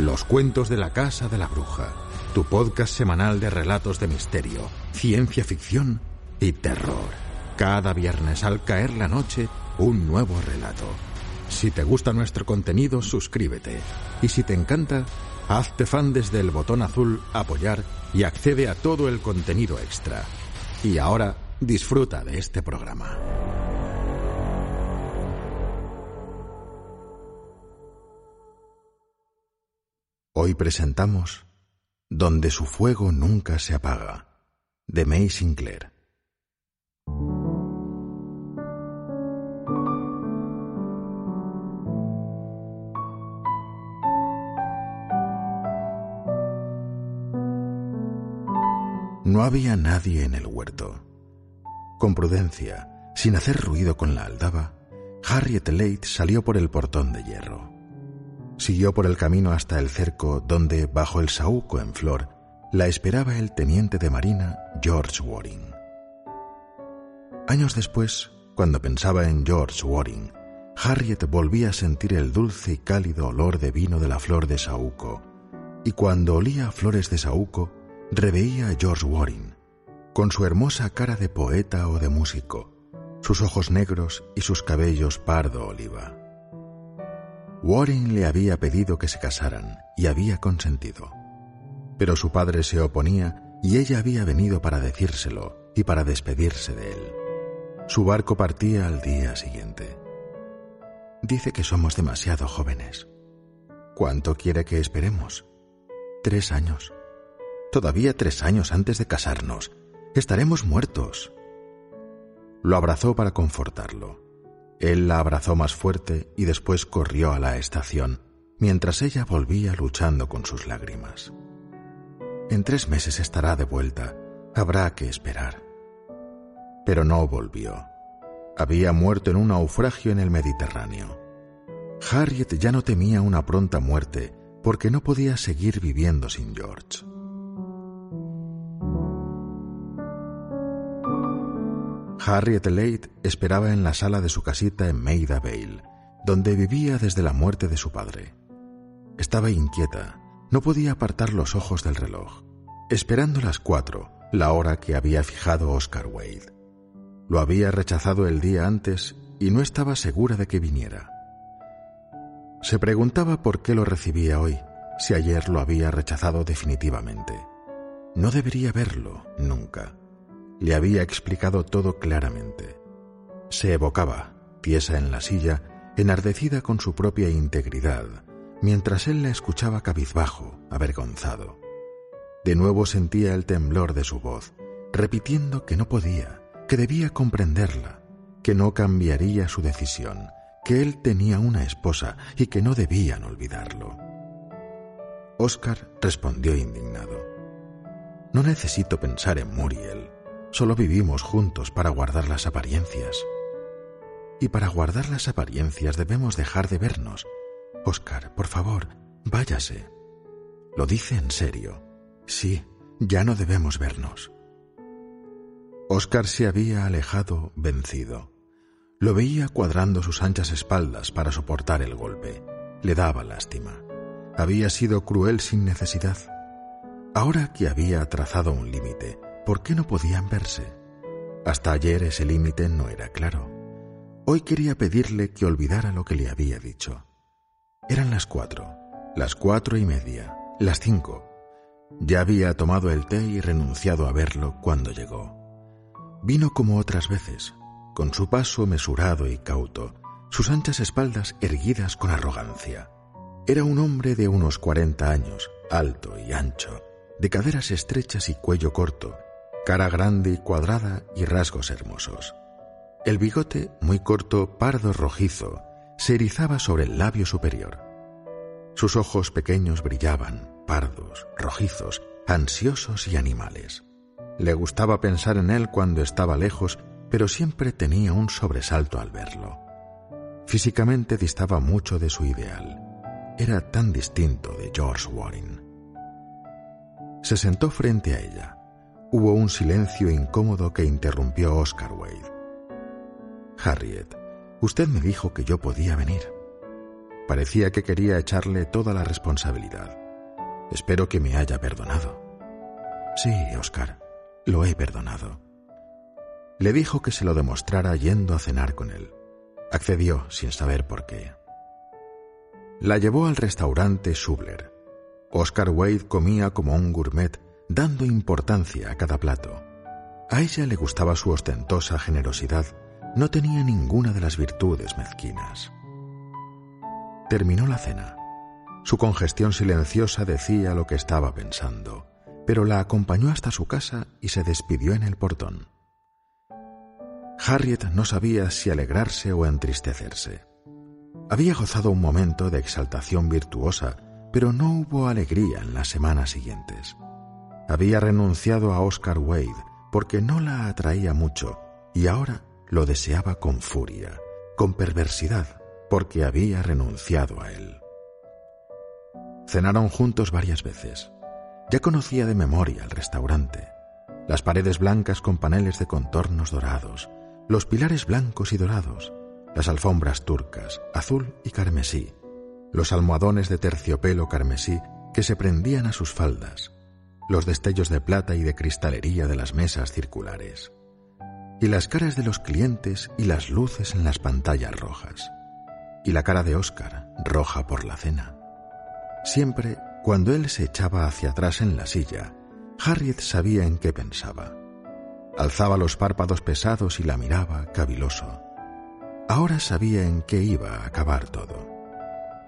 Los cuentos de la Casa de la Bruja, tu podcast semanal de relatos de misterio, ciencia ficción y terror. Cada viernes al caer la noche, un nuevo relato. Si te gusta nuestro contenido, suscríbete. Y si te encanta, hazte fan desde el botón azul Apoyar y accede a todo el contenido extra. Y ahora, disfruta de este programa. Hoy presentamos Donde su fuego nunca se apaga, de May Sinclair. No había nadie en el huerto. Con prudencia, sin hacer ruido con la aldaba, Harriet Late salió por el portón de hierro. Siguió por el camino hasta el cerco donde, bajo el saúco en flor, la esperaba el teniente de marina George Waring. Años después, cuando pensaba en George Waring, Harriet volvía a sentir el dulce y cálido olor de vino de la flor de saúco, y cuando olía flores de saúco, reveía a George Waring, con su hermosa cara de poeta o de músico, sus ojos negros y sus cabellos pardo oliva. Warren le había pedido que se casaran y había consentido. Pero su padre se oponía y ella había venido para decírselo y para despedirse de él. Su barco partía al día siguiente. Dice que somos demasiado jóvenes. ¿Cuánto quiere que esperemos? Tres años. Todavía tres años antes de casarnos. Estaremos muertos. Lo abrazó para confortarlo. Él la abrazó más fuerte y después corrió a la estación, mientras ella volvía luchando con sus lágrimas. En tres meses estará de vuelta, habrá que esperar. Pero no volvió. Había muerto en un naufragio en el Mediterráneo. Harriet ya no temía una pronta muerte porque no podía seguir viviendo sin George. Harriet Late esperaba en la sala de su casita en Maida Vale, donde vivía desde la muerte de su padre. Estaba inquieta, no podía apartar los ojos del reloj, esperando las cuatro, la hora que había fijado Oscar Wade. Lo había rechazado el día antes y no estaba segura de que viniera. Se preguntaba por qué lo recibía hoy, si ayer lo había rechazado definitivamente. No debería verlo nunca. Le había explicado todo claramente. Se evocaba, tiesa en la silla, enardecida con su propia integridad, mientras él la escuchaba cabizbajo, avergonzado. De nuevo sentía el temblor de su voz, repitiendo que no podía, que debía comprenderla, que no cambiaría su decisión, que él tenía una esposa y que no debían olvidarlo. Oscar respondió indignado. No necesito pensar en Muriel. Solo vivimos juntos para guardar las apariencias. Y para guardar las apariencias debemos dejar de vernos. Oscar, por favor, váyase. Lo dice en serio. Sí, ya no debemos vernos. Oscar se había alejado vencido. Lo veía cuadrando sus anchas espaldas para soportar el golpe. Le daba lástima. Había sido cruel sin necesidad. Ahora que había trazado un límite, ¿por qué no podían verse? Hasta ayer ese límite no era claro. Hoy quería pedirle que olvidara lo que le había dicho. Eran las cuatro, las cuatro y media, las cinco. Ya había tomado el té y renunciado a verlo cuando llegó. Vino como otras veces, con su paso mesurado y cauto, sus anchas espaldas erguidas con arrogancia. Era un hombre de unos cuarenta años, alto y ancho, de caderas estrechas y cuello corto, cara grande y cuadrada y rasgos hermosos. El bigote, muy corto, pardo rojizo, se erizaba sobre el labio superior. Sus ojos pequeños brillaban, pardos, rojizos, ansiosos y animales. Le gustaba pensar en él cuando estaba lejos, pero siempre tenía un sobresalto al verlo. Físicamente distaba mucho de su ideal. Era tan distinto de George Warren. Se sentó frente a ella. Hubo un silencio incómodo que interrumpió Oscar Wade. Harriet, usted me dijo que yo podía venir. Parecía que quería echarle toda la responsabilidad. Espero que me haya perdonado. Sí, Oscar, lo he perdonado. Le dijo que se lo demostrara yendo a cenar con él. Accedió sin saber por qué. La llevó al restaurante Schubler. Oscar Wade comía como un gourmet, dando importancia a cada plato. A ella le gustaba su ostentosa generosidad, no tenía ninguna de las virtudes mezquinas. Terminó la cena. Su congestión silenciosa decía lo que estaba pensando, pero la acompañó hasta su casa y se despidió en el portón. Harriet no sabía si alegrarse o entristecerse. Había gozado un momento de exaltación virtuosa, pero no hubo alegría en las semanas siguientes. Había renunciado a Oscar Wade porque no la atraía mucho y ahora lo deseaba con furia, con perversidad, porque había renunciado a él. Cenaron juntos varias veces. Ya conocía de memoria el restaurante. Las paredes blancas con paneles de contornos dorados, los pilares blancos y dorados, las alfombras turcas, azul y carmesí, los almohadones de terciopelo carmesí que se prendían a sus faldas, los destellos de plata y de cristalería de las mesas circulares, y las caras de los clientes y las luces en las pantallas rojas, y la cara de Oscar, roja por la cena. Siempre, cuando él se echaba hacia atrás en la silla, Harriet sabía en qué pensaba. Alzaba los párpados pesados y la miraba caviloso. Ahora sabía en qué iba a acabar todo.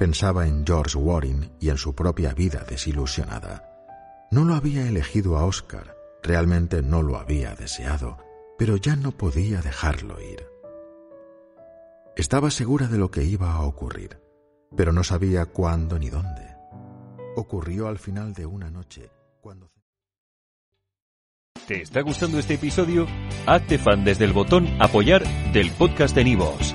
Pensaba en George Warren y en su propia vida desilusionada. No lo había elegido a Oscar, realmente no lo había deseado, pero ya no podía dejarlo ir. Estaba segura de lo que iba a ocurrir, pero no sabía cuándo ni dónde ocurrió al final de una noche cuando... ¿Te está gustando este episodio? Hazte fan desde el botón apoyar del podcast de Nivos.